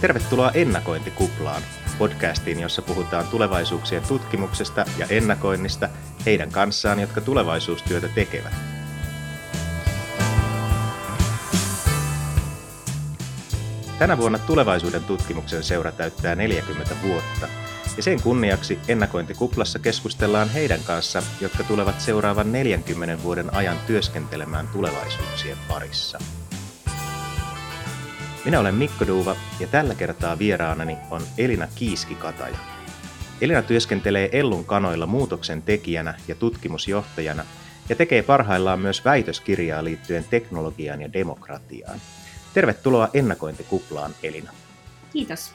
Tervetuloa Ennakointikuplaan, podcastiin, jossa puhutaan tulevaisuuksien tutkimuksesta ja ennakoinnista heidän kanssaan, jotka tulevaisuustyötä tekevät. Tänä vuonna tulevaisuuden tutkimuksen seura täyttää 40 vuotta, ja sen kunniaksi Ennakointikuplassa keskustellaan heidän kanssa, jotka tulevat seuraavan 40 vuoden ajan työskentelemään tulevaisuuksien parissa. Minä olen Mikko Duuva ja tällä kertaa vieraanani on Elina Kiiski-Kataja. Elina työskentelee Ellun kanoilla muutoksen tekijänä ja tutkimusjohtajana ja tekee parhaillaan myös väitöskirjaa liittyen teknologiaan ja demokratiaan. Tervetuloa ennakointikuplaan, Elina. Kiitos.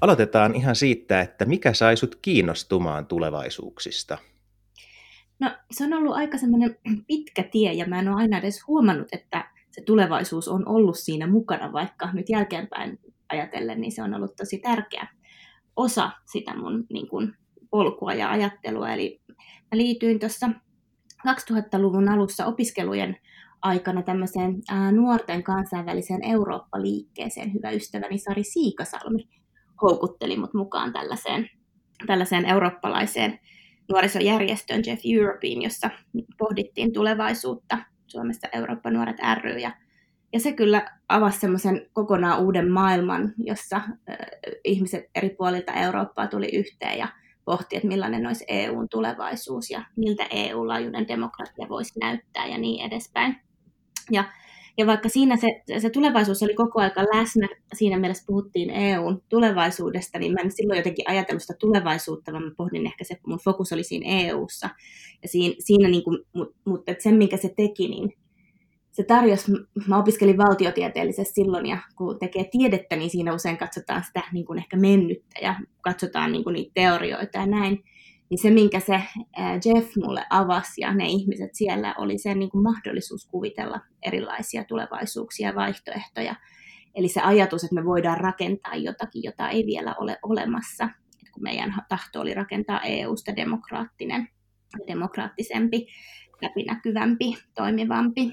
Aloitetaan ihan siitä, että mikä sai sut kiinnostumaan tulevaisuuksista? No se on ollut aika semmoinen pitkä tie ja mä en ole aina edes huomannut, että se tulevaisuus on ollut siinä mukana, vaikka nyt jälkeenpäin ajatellen, niin se on ollut tosi tärkeä osa sitä mun niin kuin, polkua ja ajattelua. Eli mä liityin tuossa 2000-luvun alussa opiskelujen aikana tämmöiseen ää, nuorten kansainväliseen Eurooppa-liikkeeseen. Hyvä ystäväni Sari Siikasalmi houkutteli mut mukaan tällaiseen, tällaiseen eurooppalaiseen nuorisojärjestöön Jeff Europein, jossa pohdittiin tulevaisuutta Suomessa Eurooppa Nuoret ry. Ja, ja se kyllä avasi semmoisen kokonaan uuden maailman, jossa äh, ihmiset eri puolilta Eurooppaa tuli yhteen ja pohti, että millainen olisi EUn tulevaisuus ja miltä EU-laajuinen demokratia voisi näyttää ja niin edespäin. Ja, ja vaikka siinä se, se tulevaisuus oli koko aika läsnä, siinä mielessä puhuttiin EUn tulevaisuudesta, niin mä en silloin jotenkin ajatellut sitä tulevaisuutta, vaan mä pohdin ehkä se, mun fokus oli siinä EUssa. Ja siinä, siinä niin kuin, mutta mut, sen, minkä se teki, niin se tarjosi, mä opiskelin valtiotieteellisesti silloin, ja kun tekee tiedettä, niin siinä usein katsotaan sitä niin kuin ehkä mennyttä ja katsotaan niin kuin niitä teorioita ja näin niin se, minkä se Jeff mulle avasi ja ne ihmiset siellä, oli se niin kuin mahdollisuus kuvitella erilaisia tulevaisuuksia ja vaihtoehtoja. Eli se ajatus, että me voidaan rakentaa jotakin, jota ei vielä ole olemassa. Et kun meidän tahto oli rakentaa EUsta demokraattinen, demokraattisempi, läpinäkyvämpi, toimivampi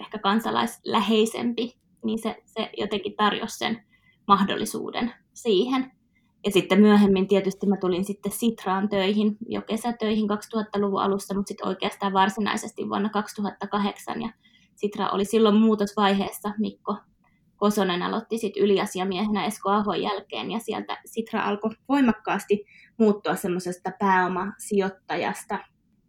ehkä kansalaisläheisempi, niin se, se jotenkin tarjosi sen mahdollisuuden siihen. Ja sitten myöhemmin tietysti mä tulin sitten Sitraan töihin, jo kesätöihin 2000-luvun alussa, mutta sitten oikeastaan varsinaisesti vuonna 2008. Ja Sitra oli silloin muutosvaiheessa. Mikko Kosonen aloitti sitten yliasiamiehenä Esko Ahon jälkeen ja sieltä Sitra alkoi voimakkaasti muuttua semmoisesta pääomasijoittajasta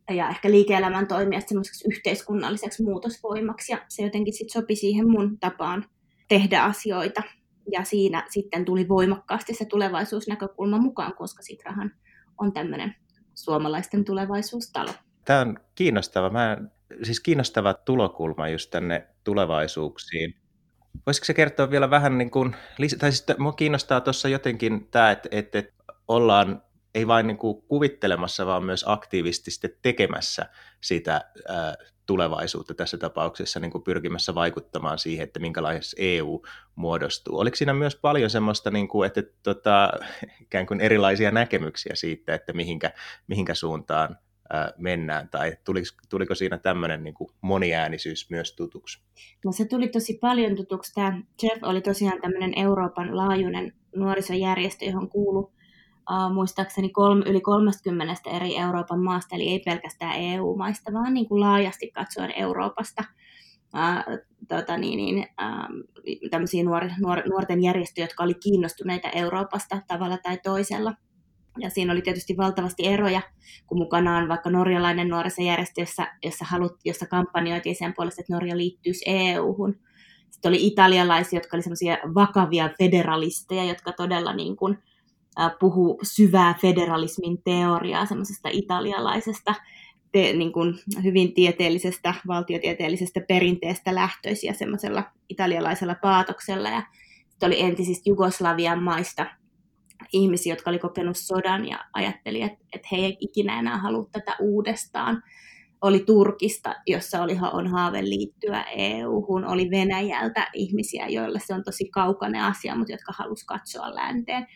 ja ehkä liike-elämän toimijasta semmoiseksi yhteiskunnalliseksi muutosvoimaksi ja se jotenkin sitten sopi siihen mun tapaan tehdä asioita ja siinä sitten tuli voimakkaasti se tulevaisuusnäkökulma mukaan, koska Sitrahan on tämmöinen suomalaisten tulevaisuustalo. Tämä on kiinnostava, mä, siis kiinnostava tulokulma just tänne tulevaisuuksiin. Voisiko se kertoa vielä vähän, niin kuin, tai siis minua kiinnostaa tuossa jotenkin tämä, että, että ollaan ei vain niin kuin kuvittelemassa, vaan myös aktiivisesti tekemässä sitä ää, tulevaisuutta tässä tapauksessa niin kuin pyrkimässä vaikuttamaan siihen, että minkälaisessa EU muodostuu. Oliko siinä myös paljon semmoista, niin kuin, että, tota, ikään kuin erilaisia näkemyksiä siitä, että mihinkä, mihinkä suuntaan ää, mennään, tai tuliko, tuliko siinä tämmöinen niin kuin moniäänisyys myös tutuksi? No se tuli tosi paljon tutuksi. Tämä Jeff oli tosiaan tämmöinen Euroopan laajuinen nuorisojärjestö, johon kuului uh, muistaakseni kolme, yli 30 eri Euroopan maasta, eli ei pelkästään EU-maista, vaan niin kuin laajasti katsoen Euroopasta. Uh, tota niin, niin, uh, tämmöisiä nuor, nuor, nuorten järjestöjä, jotka oli kiinnostuneita Euroopasta tavalla tai toisella. Ja siinä oli tietysti valtavasti eroja, kun mukana on vaikka norjalainen nuorisojärjestö, jossa, jossa, halut, jossa kampanjoitiin sen puolesta, että Norja liittyisi EU-hun. Sitten oli italialaisia, jotka olivat vakavia federalisteja, jotka todella niin kuin, puhuu syvää federalismin teoriaa, semmoisesta italialaisesta te, niin kuin hyvin tieteellisestä, valtiotieteellisestä perinteestä lähtöisiä semmoisella italialaisella paatoksella. Ja oli entisistä Jugoslavian maista ihmisiä, jotka oli kokenut sodan ja ajatteli, että, että he ei ikinä enää halua tätä uudestaan. Oli Turkista, jossa oli, on haave liittyä EU-hun, oli Venäjältä ihmisiä, joille se on tosi kaukainen asia, mutta jotka halusivat katsoa länteen.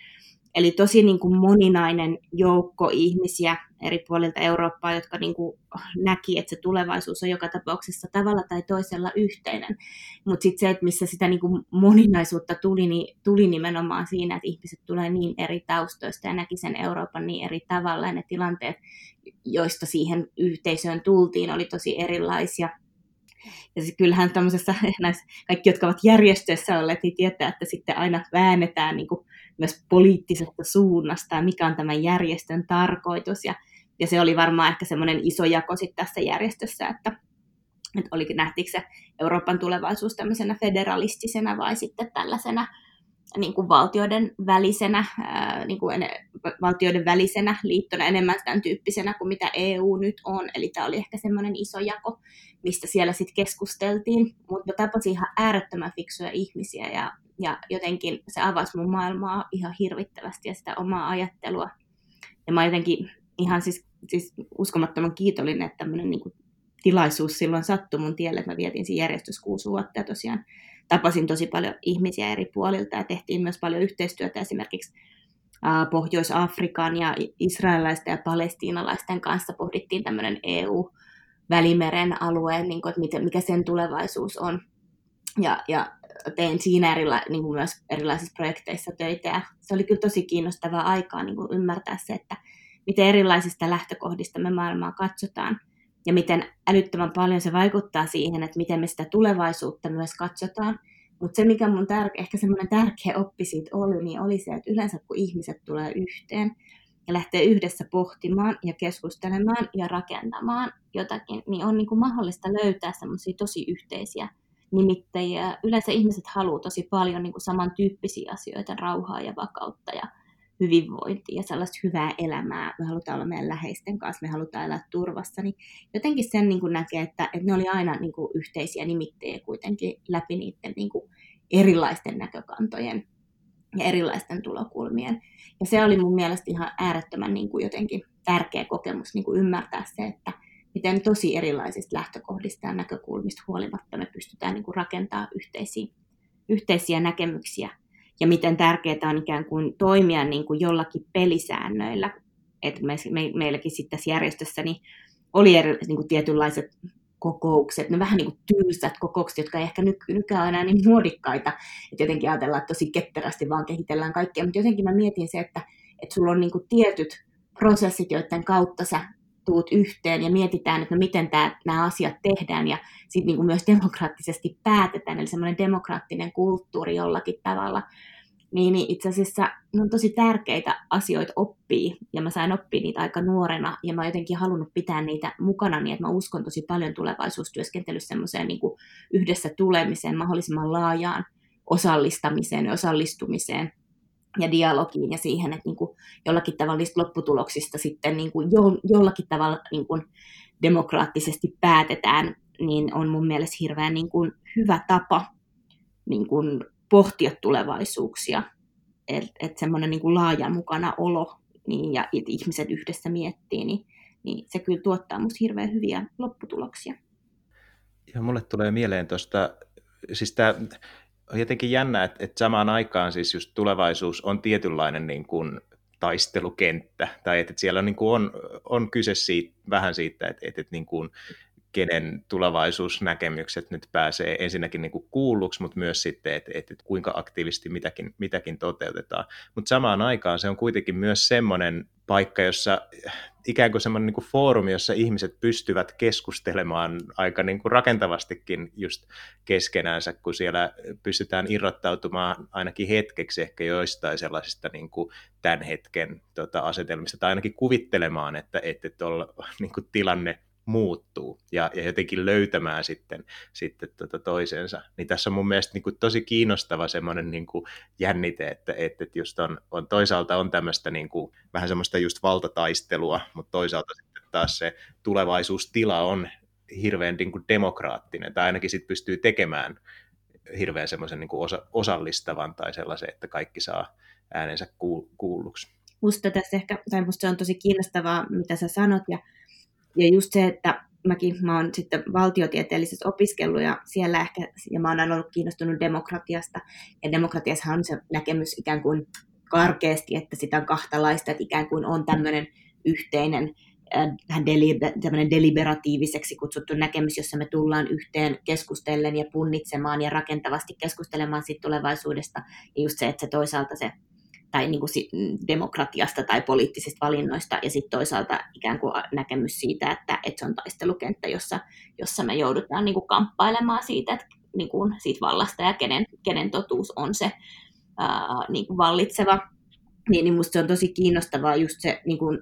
Eli tosi niin kuin moninainen joukko ihmisiä, eri puolilta Eurooppaa, jotka niin kuin näki, että se tulevaisuus on joka tapauksessa tavalla tai toisella yhteinen. Mutta sitten se, että missä sitä niin kuin moninaisuutta tuli, niin tuli nimenomaan siinä, että ihmiset tulee niin eri taustoista ja näki sen Euroopan niin eri tavalla ja ne tilanteet, joista siihen yhteisöön tultiin, oli tosi erilaisia. Ja siis kyllähän tämmöisessä, näissä, kaikki, jotka ovat järjestöissä olleet, niin tietää, että sitten aina väännetään niin kuin myös poliittisesta suunnasta, mikä on tämän järjestön tarkoitus. Ja, ja se oli varmaan ehkä semmoinen iso jako sitten tässä järjestössä, että, että olikin nähtiinkö se Euroopan tulevaisuus tämmöisenä federalistisena vai sitten tällaisena niin kuin valtioiden välisenä, niin kuin valtioiden välisenä liittona enemmän tämän tyyppisenä kuin mitä EU nyt on. Eli tämä oli ehkä semmoinen iso jako, mistä siellä sitten keskusteltiin. Mutta tapasin ihan äärettömän fiksuja ihmisiä ja, ja jotenkin se avasi mun maailmaa ihan hirvittävästi ja sitä omaa ajattelua. Ja mä jotenkin ihan siis, siis uskomattoman kiitollinen, että tämmöinen niin kuin tilaisuus silloin sattui mun tielle, että mä vietin siinä järjestys kuusi vuotta ja tosiaan tapasin tosi paljon ihmisiä eri puolilta ja tehtiin myös paljon yhteistyötä esimerkiksi Pohjois-Afrikan ja israelilaisten ja palestiinalaisten kanssa pohdittiin tämmöinen EU-välimeren alueen, niin kuin, että mikä sen tulevaisuus on. Ja, ja tein siinä erila, niin kuin myös erilaisissa projekteissa töitä ja se oli kyllä tosi kiinnostavaa aikaa niin kuin ymmärtää se, että miten erilaisista lähtökohdista me maailmaa katsotaan – ja miten älyttömän paljon se vaikuttaa siihen, että miten me sitä tulevaisuutta myös katsotaan. Mutta se, mikä mun tär- ehkä semmoinen tärkeä oppi siitä oli, niin oli se, että yleensä kun ihmiset tulee yhteen ja lähtee yhdessä pohtimaan ja keskustelemaan ja rakentamaan jotakin, niin on niin kuin mahdollista löytää semmoisia tosi yhteisiä nimittäjiä. Yleensä ihmiset haluaa tosi paljon niin kuin samantyyppisiä asioita, rauhaa ja vakautta ja hyvinvointia ja sellaista hyvää elämää. Me halutaan olla meidän läheisten kanssa, me halutaan elää turvassa. Niin jotenkin sen niin kuin näkee, että, että ne oli aina niin kuin yhteisiä nimittäjiä kuitenkin läpi niiden niin kuin erilaisten näkökantojen ja erilaisten tulokulmien. Ja se oli mun mielestä ihan äärettömän niin kuin jotenkin tärkeä kokemus niin kuin ymmärtää se, että miten tosi erilaisista lähtökohdista ja näkökulmista huolimatta me pystytään niin kuin rakentamaan yhteisiä, yhteisiä näkemyksiä. Ja miten tärkeää on ikään kuin toimia niin kuin jollakin pelisäännöillä. Et me, me, meilläkin sitten tässä järjestössä niin oli eri, niin kuin tietynlaiset kokoukset, ne vähän niin kuin tylsät kokoukset, jotka ei ehkä nyky, nykyään enää niin muodikkaita, että jotenkin ajatellaan, että tosi ketterästi vaan kehitellään kaikkea, mutta jotenkin mä mietin se, että, että sulla on niin kuin tietyt prosessit, joiden kautta sä tuut yhteen ja mietitään, että no miten tää, nämä asiat tehdään ja sitten niin myös demokraattisesti päätetään, eli semmoinen demokraattinen kulttuuri jollakin tavalla, niin, niin itse asiassa ne on tosi tärkeitä asioita oppii, ja mä sain oppia niitä aika nuorena, ja mä oon jotenkin halunnut pitää niitä mukana niin, että mä uskon tosi paljon tulevaisuustyöskentelyssä semmoiseen niin yhdessä tulemiseen, mahdollisimman laajaan osallistamiseen ja osallistumiseen, ja dialogiin ja siihen, että niin kuin jollakin tavalla niistä lopputuloksista sitten niin kuin jo, jollakin tavalla niin kuin demokraattisesti päätetään, niin on mun mielestä hirveän niin kuin hyvä tapa niin kuin pohtia tulevaisuuksia. Että et semmoinen niin kuin laaja mukana olo niin, ja ihmiset yhdessä miettii, niin, niin se kyllä tuottaa musta hirveän hyviä lopputuloksia. Ja mulle tulee mieleen tuosta, siis tämä on jotenkin jännä, että, että samaan aikaan siis just tulevaisuus on tietynlainen niin kuin taistelukenttä, tai että, siellä on, niin kuin on, on kyse siitä, vähän siitä, että, että, että niin kuin, kenen tulevaisuusnäkemykset nyt pääsee ensinnäkin niin kuin kuulluksi, mutta myös sitten, että, että, kuinka aktiivisesti mitäkin, mitäkin toteutetaan. Mutta samaan aikaan se on kuitenkin myös semmoinen paikka, jossa ikään kuin semmoinen niin kuin foorumi, jossa ihmiset pystyvät keskustelemaan aika niin kuin rakentavastikin just keskenäänsä, kun siellä pystytään irrottautumaan ainakin hetkeksi ehkä joistain sellaisista niin kuin tämän hetken tota, asetelmista, tai ainakin kuvittelemaan, että, että, että olla, niin kuin tilanne muuttuu ja, ja jotenkin löytämään sitten, sitten tota toisensa. Niin tässä on mun mielestä niin kuin tosi kiinnostava semmoinen niin kuin jännite, että, että just on, on toisaalta on tämmöistä niin kuin, vähän semmoista just valtataistelua, mutta toisaalta sitten taas se tulevaisuustila on hirveän niin kuin demokraattinen, tai ainakin sitten pystyy tekemään hirveän semmoisen niin kuin osa, osallistavan tai sellaisen, että kaikki saa äänensä kuulluksi. Musta tässä ehkä, tai musta se on tosi kiinnostavaa, mitä sä sanot, ja ja just se, että mäkin mä oon sitten valtiotieteellisessä opiskellut ja siellä ehkä, ja mä oon aina ollut kiinnostunut demokratiasta, ja demokratiassa on se näkemys ikään kuin karkeasti, että sitä on kahtalaista, että ikään kuin on tämmöinen yhteinen vähän deli- deliberatiiviseksi kutsuttu näkemys, jossa me tullaan yhteen keskustellen ja punnitsemaan ja rakentavasti keskustelemaan siitä tulevaisuudesta. Ja just se, että se toisaalta se tai niin kuin demokratiasta tai poliittisista valinnoista, ja sitten toisaalta ikään kuin näkemys siitä, että, että se on taistelukenttä, jossa, jossa me joudutaan niin kuin kamppailemaan siitä, että, niin kuin siitä vallasta ja kenen, kenen totuus on se ää, niin kuin vallitseva. Niin, niin musta se on tosi kiinnostavaa just se, niin kuin,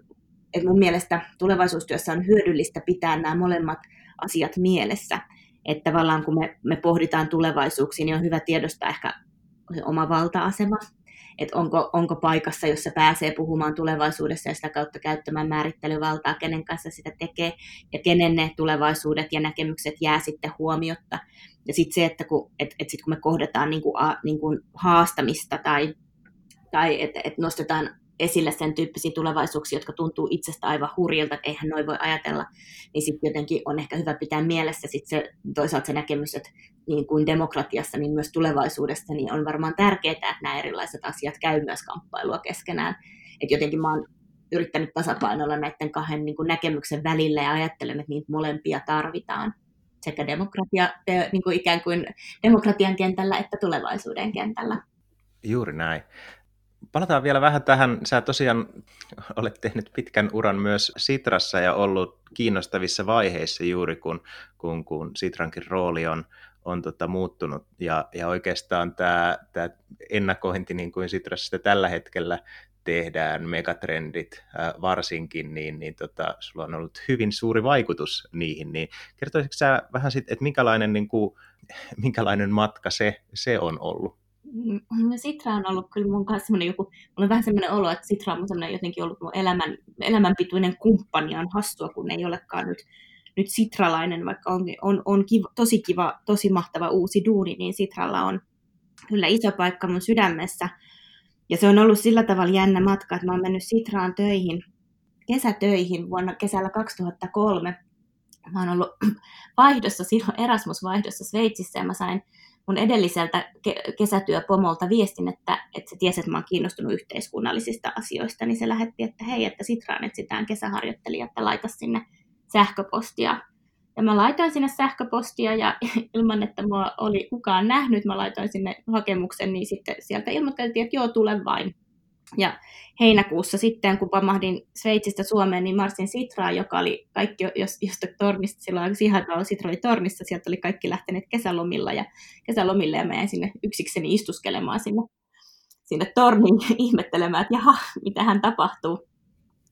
että mun mielestä tulevaisuustyössä on hyödyllistä pitää nämä molemmat asiat mielessä. Että tavallaan kun me, me pohditaan tulevaisuuksia, niin on hyvä tiedostaa ehkä oma valta-asema että onko, onko paikassa, jossa pääsee puhumaan tulevaisuudessa ja sitä kautta käyttämään määrittelyvaltaa, kenen kanssa sitä tekee ja kenen ne tulevaisuudet ja näkemykset jää sitten huomiotta. Ja sitten se, että kun, et, et sit kun me kohdataan niin kuin, a, niin kuin haastamista tai, tai että et nostetaan esille sen tyyppisiä tulevaisuuksia, jotka tuntuu itsestä aivan hurjilta, että eihän noin voi ajatella, niin sitten jotenkin on ehkä hyvä pitää mielessä sit se, toisaalta se näkemys, että niin kuin demokratiassa, niin myös tulevaisuudessa niin on varmaan tärkeää, että nämä erilaiset asiat käy myös kamppailua keskenään. Että jotenkin mä oon yrittänyt tasapainoilla näiden kahden niin kuin näkemyksen välillä ja ajattelen, että niitä molempia tarvitaan sekä demokratia, niin kuin ikään kuin demokratian kentällä että tulevaisuuden kentällä. Juuri näin. Palataan vielä vähän tähän. Sä tosiaan olet tehnyt pitkän uran myös Sitrassa ja ollut kiinnostavissa vaiheissa juuri kun, kun, kun Sitrankin rooli on, on tota muuttunut. Ja, ja oikeastaan tämä, tämä ennakointi, niin kuin Sitrassa tällä hetkellä tehdään, megatrendit ää, varsinkin, niin, niin tota, sulla on ollut hyvin suuri vaikutus niihin. Niin kertoisitko sä vähän sitten, että minkälainen, niin kuin, minkälainen matka se, se on ollut? No Sitra on ollut kyllä mun kanssa semmoinen joku, mulla on vähän semmoinen olo, että Sitra on semmoinen jotenkin ollut mun elämän, elämänpituinen kumppani, on hassua, kun ei olekaan nyt, nyt Sitralainen, vaikka on, on, on kiva, tosi kiva, tosi mahtava uusi duuni, niin Sitralla on kyllä iso paikka mun sydämessä. Ja se on ollut sillä tavalla jännä matka, että mä oon mennyt Sitraan töihin, kesätöihin vuonna kesällä 2003. Mä oon ollut vaihdossa, silloin Erasmus-vaihdossa Sveitsissä ja mä sain mun edelliseltä ke- kesätyöpomolta viestin, että, että se tiesi, että mä oon kiinnostunut yhteiskunnallisista asioista, niin se lähetti, että hei, että Sitraan etsitään kesäharjoittelija, että laita sinne sähköpostia. Ja mä laitoin sinne sähköpostia ja ilman, että mua oli kukaan nähnyt, mä laitoin sinne hakemuksen, niin sitten sieltä ilmoiteltiin, että joo, tule vain. Ja heinäkuussa sitten, kun pamahdin Sveitsistä Suomeen, niin Marsin Sitraa, joka oli kaikki, jos, josta tornista, silloin aikaan Sitra oli tornissa, sieltä oli kaikki lähteneet kesälomilla ja kesälomille ja mä jäin sinne yksikseni istuskelemaan sinne, sinne torniin ihmettelemään, että jaha, mitä hän tapahtuu.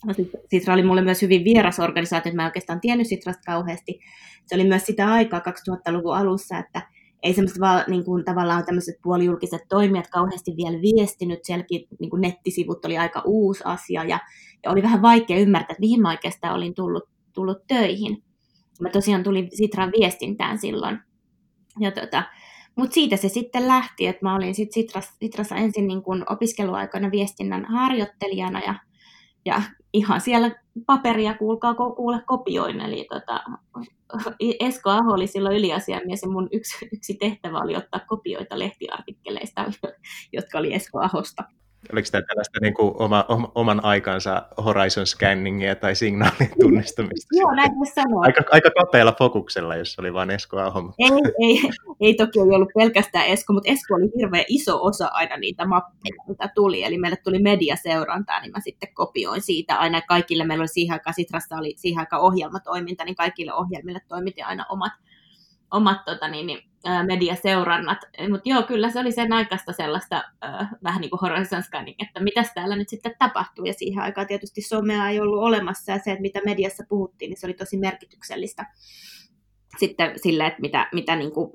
No, Sitra oli mulle myös hyvin vieras organisaatio, että mä en oikeastaan tiennyt Sitrasta kauheasti. Se oli myös sitä aikaa 2000-luvun alussa, että ei semmoista vaan niin kuin, tavallaan tämmöiset puolijulkiset toimijat kauheasti vielä viestinyt. Sielläkin niin kuin nettisivut oli aika uusi asia ja, ja oli vähän vaikea ymmärtää, että mihin mä oikeastaan olin tullut, tullut töihin. Mä tosiaan tulin Sitran viestintään silloin. Ja tota, mutta siitä se sitten lähti, että mä olin sit Sitrassa, Sitrassa ensin niin kuin opiskeluaikana viestinnän harjoittelijana ja, ja ihan siellä paperia kuulkaa kuule kopioin. Eli tota, Esko Aho oli silloin yliasiamies ja mun yksi, yksi tehtävä oli ottaa kopioita lehtiartikkeleista, jotka oli Esko Ahosta. Oliko tämä tällaista niin kuin oma, oman aikansa horizon scanningia tai signaalien tunnistamista? Joo, näin voi sanoa. Aika, aika kapealla fokuksella, jos oli vain Esko Aho. Ei, ei, ei toki ollut pelkästään Esko, mutta Esko oli hirveän iso osa aina niitä mappeja, mitä tuli. Eli meille tuli mediaseurantaa, niin mä sitten kopioin siitä aina kaikille. Meillä oli siihen aikaan, Sitrassa oli siihen aikaan ohjelmatoiminta, niin kaikille ohjelmille toimitin aina omat omat tota, niin, niin, mediaseurannat. Mutta joo, kyllä se oli sen aikaista sellaista äh, vähän niin kuin horizon scanning, että mitä täällä nyt sitten tapahtuu. Ja siihen aikaan tietysti somea ei ollut olemassa ja se, että mitä mediassa puhuttiin, niin se oli tosi merkityksellistä sitten sille, että mitä, mitä niin kuin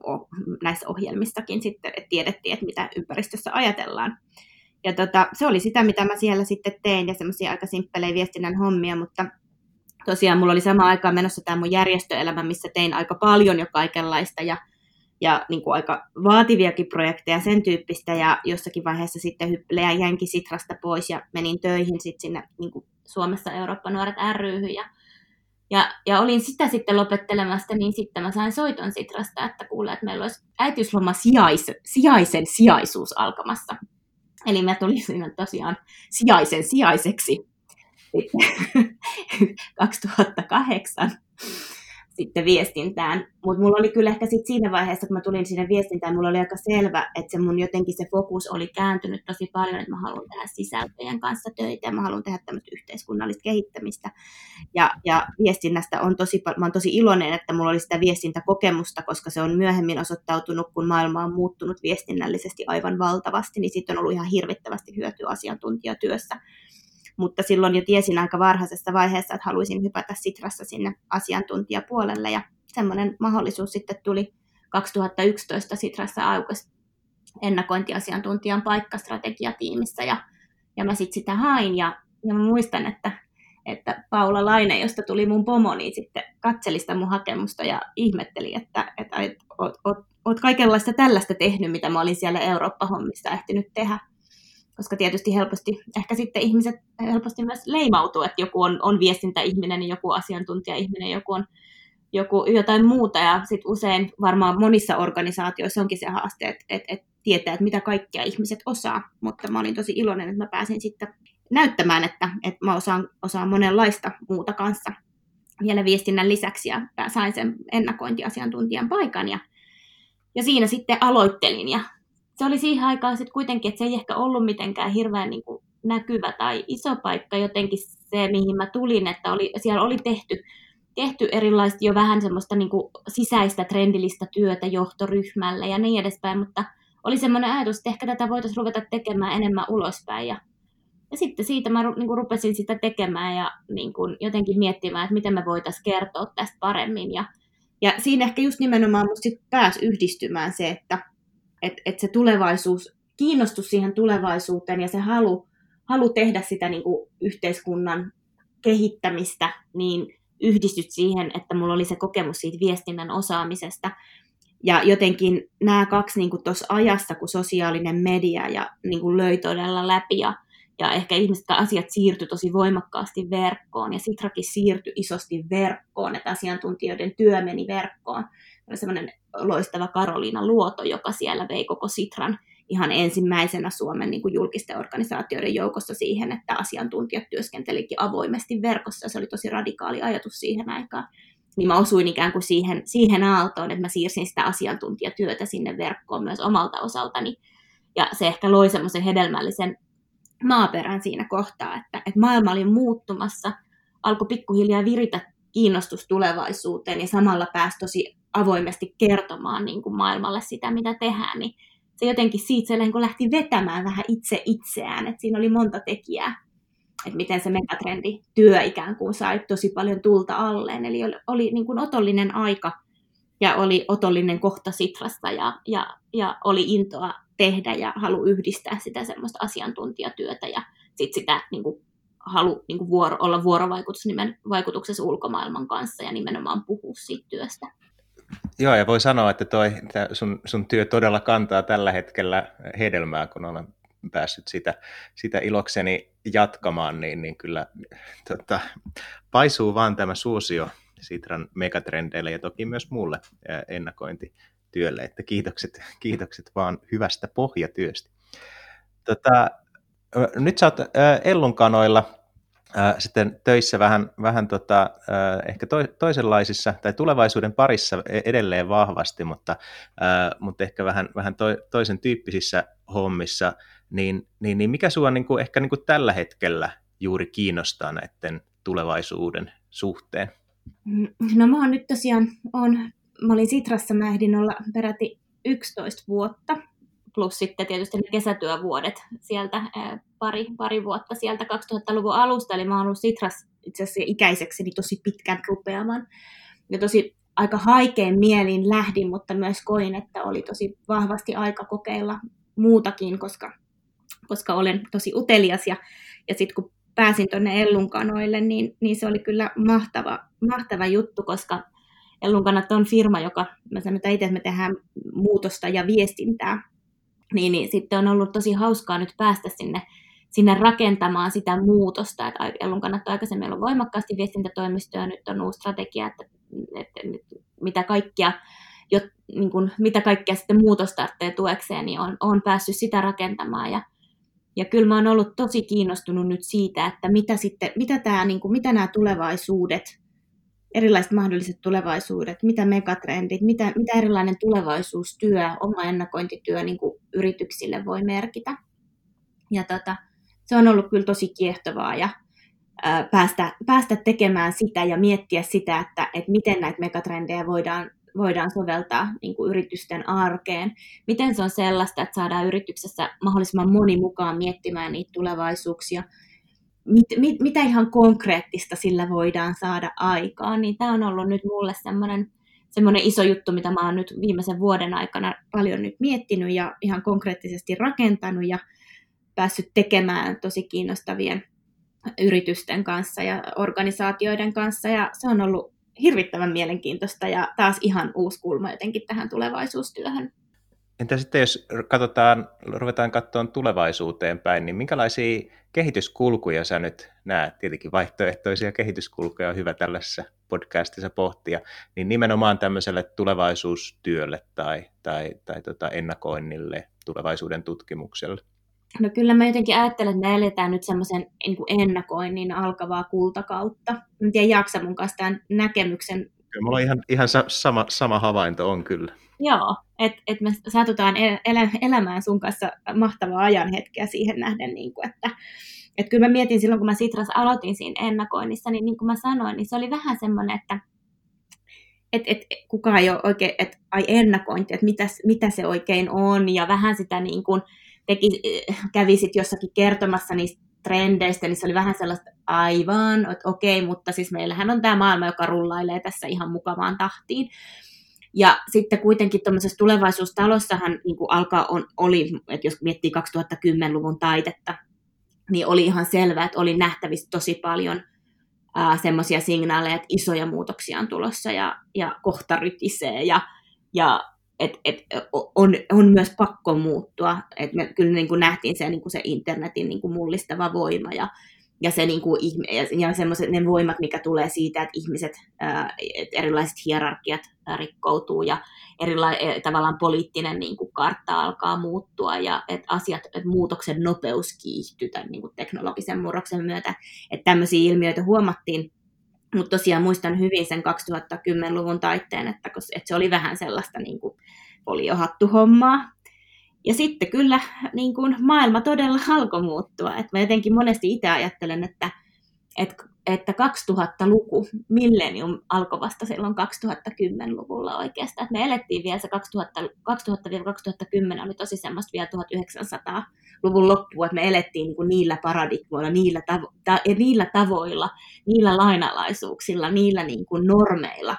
näissä ohjelmistakin sitten että tiedettiin, että mitä ympäristössä ajatellaan. Ja tota, se oli sitä, mitä mä siellä sitten tein ja semmoisia aika simppelejä viestinnän hommia, mutta tosiaan mulla oli sama aikaan menossa tämä mun järjestöelämä, missä tein aika paljon jo kaikenlaista ja, ja niin kuin aika vaativiakin projekteja sen tyyppistä ja jossakin vaiheessa sitten hyppelejä jänkin Sitrasta pois ja menin töihin sitten sinne niin kuin Suomessa Eurooppa Nuoret ryhyn ja, ja, ja olin sitä sitten lopettelemasta, niin sitten mä sain soiton Sitrasta, että kuule, että meillä olisi äitiysloma sijais, sijaisen sijaisuus alkamassa. Eli mä tulin sinne tosiaan sijaisen sijaiseksi sitten 2008 sitten viestintään. Mutta mulla oli kyllä ehkä sit siinä vaiheessa, kun mä tulin sinne viestintään, mulla oli aika selvä, että se mun jotenkin se fokus oli kääntynyt tosi paljon, että mä haluan tehdä sisältöjen kanssa töitä ja mä haluan tehdä tämmöistä yhteiskunnallista kehittämistä. Ja, ja viestinnästä on tosi, mä olen tosi iloinen, että mulla oli sitä viestintäkokemusta, koska se on myöhemmin osoittautunut, kun maailma on muuttunut viestinnällisesti aivan valtavasti, niin siitä on ollut ihan hirvittävästi hyötyä asiantuntijatyössä mutta silloin jo tiesin aika varhaisessa vaiheessa, että haluaisin hypätä Sitrassa sinne asiantuntijapuolelle. Ja semmoinen mahdollisuus sitten tuli 2011 Sitrassa aukesi ennakointiasiantuntijan paikka strategiatiimissä ja, ja mä sitten sitä hain. Ja, ja mä muistan, että, että Paula Laine, josta tuli mun pomo, niin sitten katseli sitä mun hakemusta ja ihmetteli, että, että, oot, oot, oot kaikenlaista tällaista tehnyt, mitä mä olin siellä Eurooppa-hommissa ehtinyt tehdä koska tietysti helposti, ehkä sitten ihmiset helposti myös leimautuu, että joku on, on viestintäihminen, joku asiantuntija-ihminen, joku on joku, jotain muuta, ja sitten usein varmaan monissa organisaatioissa onkin se haaste, että, että, että tietää, että mitä kaikkea ihmiset osaa, mutta mä olin tosi iloinen, että mä pääsin sitten näyttämään, että, että mä osaan, osaan monenlaista muuta kanssa vielä viestinnän lisäksi, ja sain sen ennakointiasiantuntijan paikan, ja, ja siinä sitten aloittelin, ja se oli siihen aikaan sitten kuitenkin, että se ei ehkä ollut mitenkään hirveän niin kuin näkyvä tai iso paikka. Jotenkin se, mihin mä tulin, että oli, siellä oli tehty, tehty erilaista jo vähän semmoista niin kuin sisäistä trendillistä työtä johtoryhmälle ja niin edespäin, mutta oli semmoinen ajatus, että ehkä tätä voitaisiin ruveta tekemään enemmän ulospäin. Ja, ja sitten siitä mä niin kuin rupesin sitä tekemään ja niin kuin jotenkin miettimään, että miten me voitaisiin kertoa tästä paremmin. Ja, ja siinä ehkä just nimenomaan musta pääsi yhdistymään se, että että et se tulevaisuus, kiinnostus siihen tulevaisuuteen ja se halu, halu tehdä sitä niin kuin yhteiskunnan kehittämistä, niin yhdistyt siihen, että mulla oli se kokemus siitä viestinnän osaamisesta. Ja jotenkin nämä kaksi niin tuossa ajassa, kun sosiaalinen media ja niin kuin löi todella läpi ja, ja ehkä ihmiset asiat siirtyi tosi voimakkaasti verkkoon ja Sitrakin siirtyi isosti verkkoon, että asiantuntijoiden työ meni verkkoon. Semmoinen loistava Karoliina Luoto, joka siellä vei koko Sitran ihan ensimmäisenä Suomen niin kuin julkisten organisaatioiden joukossa siihen, että asiantuntijat työskentelikin avoimesti verkossa. Se oli tosi radikaali ajatus siihen aikaan. Niin mä osuin ikään kuin siihen, siihen aaltoon, että mä siirsin sitä asiantuntijatyötä sinne verkkoon myös omalta osaltani. Ja se ehkä loi semmoisen hedelmällisen maaperän siinä kohtaa, että, että maailma oli muuttumassa, alkoi pikkuhiljaa viritä kiinnostus tulevaisuuteen ja samalla pääsi tosi avoimesti kertomaan niin kuin maailmalle sitä, mitä tehdään, niin se jotenkin siitä se niin lähti vetämään vähän itse itseään, että siinä oli monta tekijää, että miten se megatrendi työ ikään kuin sai tosi paljon tulta alleen, eli oli, oli niin kuin otollinen aika ja oli otollinen kohta Sitrasta ja, ja, ja oli intoa tehdä ja halu yhdistää sitä semmoista asiantuntijatyötä ja sitten sitä niin kuin, halu niin kuin vuoro, olla vuorovaikutuksessa ulkomaailman kanssa ja nimenomaan puhua siitä työstä. Joo, ja voi sanoa, että toi, sun, sun työ todella kantaa tällä hetkellä hedelmää, kun olen päässyt sitä, sitä ilokseni jatkamaan, niin, niin kyllä tota, paisuu vaan tämä suosio Sitran megatrendeille ja toki myös muulle ennakointityölle, että kiitokset, kiitokset vaan hyvästä pohjatyöstä. Tota, nyt sä oot Ellun kanoilla sitten töissä vähän, vähän tota, ehkä to, toisenlaisissa tai tulevaisuuden parissa e-, edelleen vahvasti, mutta, mutta ehkä vähän, vähän to, toisen tyyppisissä hommissa, niin, niin, niin mikä sinua niin kuin, ehkä niin kuin tällä hetkellä juuri kiinnostaa näiden tulevaisuuden suhteen? Mm, no mä oon nyt tosiaan, on, mä olin Sitrassa, mä ehdin olla peräti 11 vuotta, plus sitten tietysti ne kesätyövuodet sieltä pari, pari vuotta sieltä 2000-luvun alusta, eli mä oon ollut Sitras itse asiassa ikäiseksi niin tosi pitkän rupeaman. Ja tosi aika haikein mielin lähdin, mutta myös koin, että oli tosi vahvasti aika kokeilla muutakin, koska, koska olen tosi utelias. Ja, ja sitten kun pääsin tuonne Ellunkanoille, niin, niin se oli kyllä mahtava, mahtava juttu, koska Ellunkanat on firma, joka, mä sanon itse, me tehdään muutosta ja viestintää niin, niin sitten on ollut tosi hauskaa nyt päästä sinne, sinne rakentamaan sitä muutosta. Että Ellun kannattaa aikaisemmin olla voimakkaasti viestintätoimistoja, nyt on uusi strategia, että, että, mitä kaikkia jo, niin kuin, mitä kaikkea sitten muutos tuekseen, niin on, on päässyt sitä rakentamaan. Ja, Ja kyllä mä oon ollut tosi kiinnostunut nyt siitä, että mitä, sitten, mitä, tämä, niin kuin, mitä nämä tulevaisuudet, erilaiset mahdolliset tulevaisuudet, mitä megatrendit, mitä, mitä erilainen tulevaisuustyö, oma ennakointityö niin kuin yrityksille voi merkitä. Ja tota, se on ollut kyllä tosi kiehtovaa ja ää, päästä, päästä tekemään sitä ja miettiä sitä, että, että miten näitä megatrendejä voidaan voidaan soveltaa niin kuin yritysten arkeen. Miten se on sellaista, että saadaan yrityksessä mahdollisimman moni mukaan miettimään niitä tulevaisuuksia. Mit, mit, mitä ihan konkreettista sillä voidaan saada aikaan, niin tämä on ollut nyt mulle semmoinen semmoinen iso juttu, mitä mä oon nyt viimeisen vuoden aikana paljon nyt miettinyt ja ihan konkreettisesti rakentanut ja päässyt tekemään tosi kiinnostavien yritysten kanssa ja organisaatioiden kanssa. Ja se on ollut hirvittävän mielenkiintoista ja taas ihan uusi kulma jotenkin tähän tulevaisuustyöhön. Entä sitten jos katsotaan, ruvetaan katsomaan tulevaisuuteen päin, niin minkälaisia kehityskulkuja sä nyt näet? Tietenkin vaihtoehtoisia kehityskulkuja on hyvä tällaisessa podcastissa pohtia, niin nimenomaan tämmöiselle tulevaisuustyölle tai, tai, tai tota ennakoinnille, tulevaisuuden tutkimukselle. No kyllä mä jotenkin ajattelen, että me eletään nyt semmoisen niin ennakoinnin alkavaa kultakautta. En tiedä, jaksa mun kanssa tämän näkemyksen. Kyllä mulla on ihan, ihan sama, sama havainto on kyllä. Joo, että et me satutaan el, el, elämään sun kanssa mahtavaa ajanhetkeä siihen nähden, niin kuin, että et kyllä mä mietin silloin, kun mä Sitras aloitin siinä ennakoinnissa, niin niin kuin mä sanoin, niin se oli vähän semmoinen, että et, et, kukaan ei ole oikein, että ai ennakointi, että mitä, mitä se oikein on, ja vähän sitä niin kuin, teki, kävisit jossakin kertomassa niistä trendeistä, niin se oli vähän sellaista aivan, että okei, mutta siis meillähän on tämä maailma, joka rullailee tässä ihan mukavaan tahtiin. Ja sitten kuitenkin tuollaisessa tulevaisuustalossahan niin kuin alkaa on, oli, että jos miettii 2010-luvun taitetta, niin oli ihan selvää, että oli nähtävissä tosi paljon semmoisia signaaleja, että isoja muutoksia on tulossa ja, ja kohta rytisee ja, ja et, et, on, on myös pakko muuttua. Et me kyllä niin kuin nähtiin se, niin kuin se internetin niin kuin mullistava voima ja, ja, se, niin kuin, ja semmoiset ne voimat, mikä tulee siitä, että ihmiset, ää, et erilaiset hierarkiat rikkoutuu ja erila- e, tavallaan poliittinen niin kuin kartta alkaa muuttua ja että asiat, että muutoksen nopeus kiihtyy tämän niin kuin teknologisen murroksen myötä. Että tämmöisiä ilmiöitä huomattiin mutta tosiaan muistan hyvin sen 2010-luvun taitteen, että, että se oli vähän sellaista niin kuin foliohattuhommaa. Ja sitten kyllä niin kuin maailma todella alkoi muuttua. Et mä jotenkin monesti itse ajattelen, että, että että 2000-luku, millennium alkoi vasta silloin 2010-luvulla oikeastaan. Että me elettiin vielä se 2000-2010 oli tosi semmoista vielä 1900-luvun loppua, että me elettiin niin kuin niillä paradigmoilla, niillä, tavo- ta- niillä tavoilla, niillä lainalaisuuksilla, niillä niin kuin normeilla,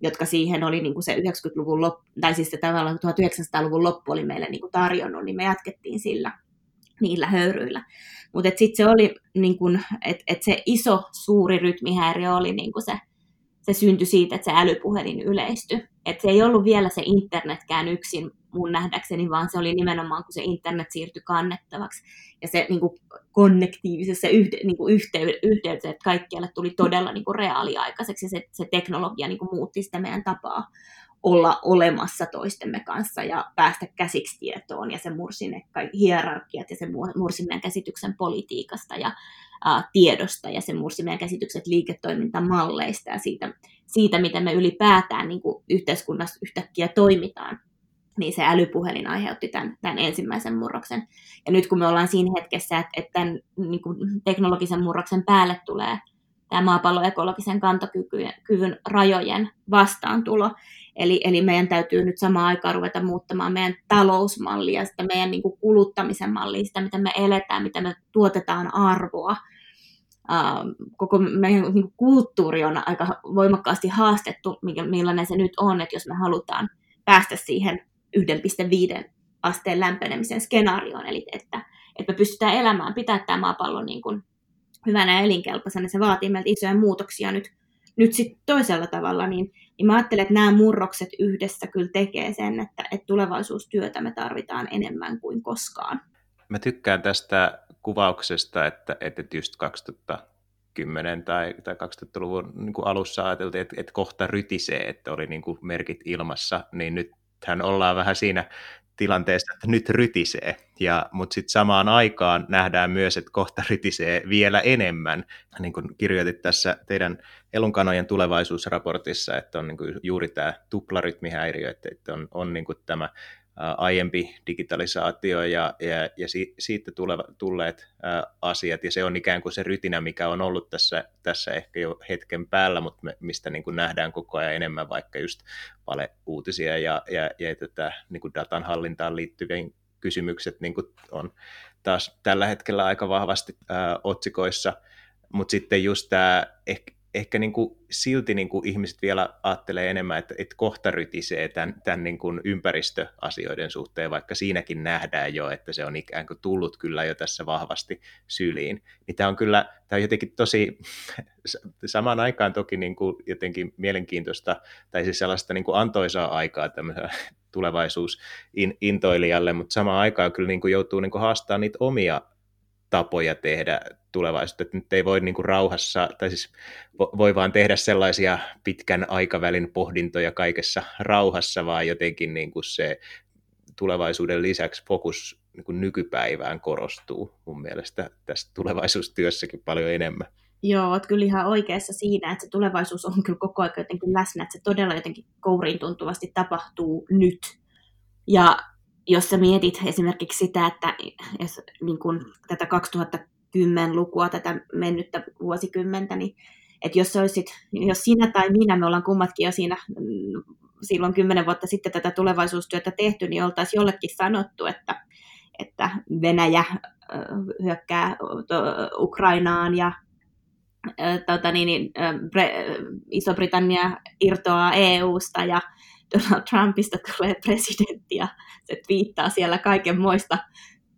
jotka siihen oli niin kuin se 90-luvun loppu, tai siis se tavallaan 1900-luvun loppu oli meille niin kuin tarjonnut, niin me jatkettiin sillä niillä höyryillä. Mutta sitten se oli, niin että et se iso, suuri rytmihäiriö oli niin se, se syntyi siitä, että se älypuhelin yleistyi. Et se ei ollut vielä se internetkään yksin mun nähdäkseni, vaan se oli nimenomaan, kun se internet siirtyi kannettavaksi. Ja se niin kuin konnektiivisessa yhte, niin kuin yhteydessä, että kaikkialle tuli todella niin kuin reaaliaikaiseksi. Se, se teknologia niin kuin muutti sitä meidän tapaa olla olemassa toistemme kanssa ja päästä käsiksi tietoon ja se mursi ne hierarkiat ja se mursi meidän käsityksen politiikasta ja ä, tiedosta ja se mursi meidän käsitykset liiketoimintamalleista ja siitä, siitä miten me ylipäätään niin kuin yhteiskunnassa yhtäkkiä toimitaan niin se älypuhelin aiheutti tämän, tämän ensimmäisen murroksen. Ja nyt kun me ollaan siinä hetkessä, että, että tämän niin kuin teknologisen murroksen päälle tulee tämä maapallon ekologisen kantokyvyn rajojen vastaantulo, Eli, eli meidän täytyy nyt samaan aikaan ruveta muuttamaan meidän talousmallia, sitä meidän niin kuin kuluttamisen mallia, sitä miten me eletään, miten me tuotetaan arvoa. Uh, koko meidän niin kulttuuri on aika voimakkaasti haastettu, millainen se nyt on, että jos me halutaan päästä siihen 1,5 asteen lämpenemisen skenaarioon, eli että, että me pystytään elämään, pitää tämä maapallo niin kuin hyvänä ja elinkelpoisena, se vaatii meiltä isoja muutoksia nyt, nyt sitten toisella tavalla, niin niin mä ajattelen, että nämä murrokset yhdessä kyllä tekee sen, että, että tulevaisuustyötä me tarvitaan enemmän kuin koskaan. Mä tykkään tästä kuvauksesta, että, että just 2010 tai, tai 2000-luvun niin alussa ajateltiin, että, että kohta rytisee, että oli niin kuin merkit ilmassa, niin nythän ollaan vähän siinä tilanteessa, että nyt rytisee, ja, mutta sitten samaan aikaan nähdään myös, että kohta rytisee vielä enemmän, niin kuin kirjoitit tässä teidän elunkanojen tulevaisuusraportissa, että on niin kuin juuri tämä tuplarytmihäiriö, että on, on niin kuin tämä aiempi digitalisaatio ja, ja, ja si, siitä tuleva, tulleet ä, asiat, ja se on ikään kuin se rytinä, mikä on ollut tässä, tässä ehkä jo hetken päällä, mutta me, mistä niin kuin nähdään koko ajan enemmän vaikka just valeuutisia ja, ja, ja tätä niin kuin datan hallintaan liittyvien kysymykset niin kuin on taas tällä hetkellä aika vahvasti ä, otsikoissa, mutta sitten just tämä ehkä, ehkä niin kuin silti niin kuin ihmiset vielä ajattelee enemmän, että, että kohta rytisee tämän, tämän niin kuin ympäristöasioiden suhteen, vaikka siinäkin nähdään jo, että se on ikään kuin tullut kyllä jo tässä vahvasti syliin. Niin tämä on kyllä tämä on jotenkin tosi samaan aikaan toki niin kuin jotenkin mielenkiintoista, tai siis sellaista niin kuin antoisaa aikaa tämmöisellä tulevaisuusintoilijalle, mutta samaan aikaan kyllä niin kuin joutuu niin kuin haastamaan niitä omia tapoja tehdä tulevaisuutta, että nyt ei voi niin kuin rauhassa, tai siis voi vaan tehdä sellaisia pitkän aikavälin pohdintoja kaikessa rauhassa, vaan jotenkin niin kuin se tulevaisuuden lisäksi fokus niin kuin nykypäivään korostuu mun mielestä tässä tulevaisuustyössäkin paljon enemmän. Joo, olet kyllä ihan oikeassa siinä, että se tulevaisuus on kyllä koko ajan jotenkin läsnä, että se todella jotenkin kouriin tuntuvasti tapahtuu nyt. Ja jos sä mietit esimerkiksi sitä, että jos, niin kun, tätä 2010-lukua, tätä mennyttä vuosikymmentä, niin että jos, olisit, jos sinä tai minä, me ollaan kummatkin jo siinä mm, silloin kymmenen vuotta sitten tätä tulevaisuustyötä tehty, niin oltaisiin jollekin sanottu, että, että Venäjä hyökkää Ukrainaan ja tota niin, niin Iso-Britannia irtoaa EUsta ja Donald Trumpista tulee presidentti ja se twiittaa siellä kaiken moista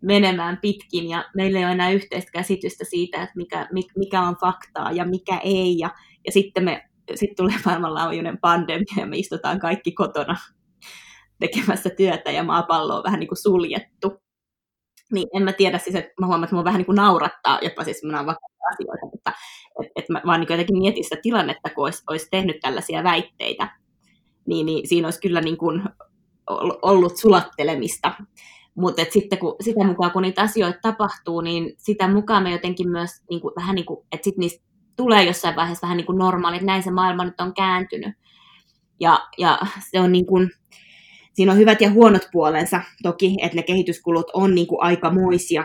menemään pitkin. Ja meillä ei ole enää yhteistä käsitystä siitä, että mikä, mikä on faktaa ja mikä ei. Ja, ja sitten me sitten tulee maailmanlaajuinen pandemia ja me istutaan kaikki kotona tekemässä työtä ja maapallo on vähän niin kuin suljettu. Niin en mä tiedä siis, että mä huomaan, että mua vähän niin kuin naurattaa jopa siis minä vakavia asioita, mutta että, että mä vaan niin jotenkin mietin sitä tilannetta, kun olisi, olisi tehnyt tällaisia väitteitä niin, niin siinä olisi kyllä niin kuin ollut sulattelemista. Mutta sitten kun, sitä mukaan, kun niitä asioita tapahtuu, niin sitä mukaan me jotenkin myös niin kuin, vähän niin kuin, että sitten niistä tulee jossain vaiheessa vähän niin kuin normaali, että näin se maailma nyt on kääntynyt. Ja, ja se on niin kuin, siinä on hyvät ja huonot puolensa toki, että ne kehityskulut on niin kuin aikamoisia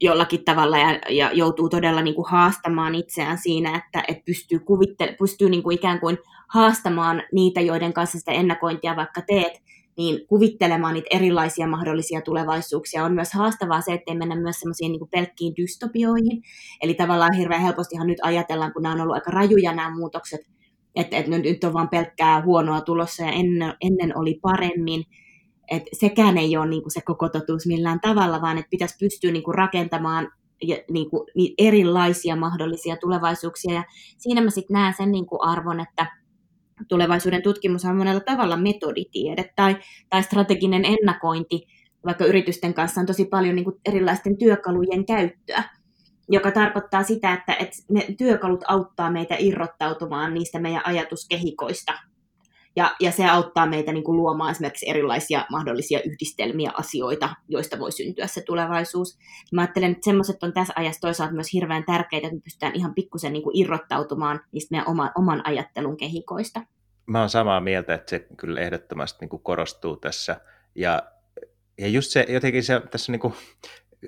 jollakin tavalla ja, ja joutuu todella niin kuin haastamaan itseään siinä, että, että pystyy, kuvitte- pystyy niin kuin ikään kuin haastamaan niitä, joiden kanssa sitä ennakointia vaikka teet, niin kuvittelemaan niitä erilaisia mahdollisia tulevaisuuksia. On myös haastavaa se, ettei mennä myös semmoisiin niin pelkkiin dystopioihin. Eli tavallaan hirveän helpostihan nyt ajatellaan, kun nämä on ollut aika rajuja nämä muutokset, että, että nyt on vain pelkkää huonoa tulossa ja ennen, ennen oli paremmin. Et sekään ei ole niin kuin se koko totuus millään tavalla, vaan että pitäisi pystyä niin kuin rakentamaan ja, niin kuin, niin erilaisia mahdollisia tulevaisuuksia. Ja siinä mä sitten näen sen niin kuin arvon, että tulevaisuuden tutkimus on monella tavalla metoditiede tai, tai strateginen ennakointi, vaikka yritysten kanssa on tosi paljon niin kuin erilaisten työkalujen käyttöä, joka tarkoittaa sitä, että, että ne työkalut auttaa meitä irrottautumaan niistä meidän ajatuskehikoista. Ja, ja se auttaa meitä niin kuin luomaan esimerkiksi erilaisia mahdollisia yhdistelmiä, asioita, joista voi syntyä se tulevaisuus. Mä ajattelen, että semmoiset on tässä ajassa toisaalta myös hirveän tärkeitä, että me pystytään ihan pikkusen niin kuin irrottautumaan niistä meidän oma, oman ajattelun kehikoista. Mä oon samaa mieltä, että se kyllä ehdottomasti niin kuin korostuu tässä. Ja, ja just se, jotenkin se tässä niin kuin,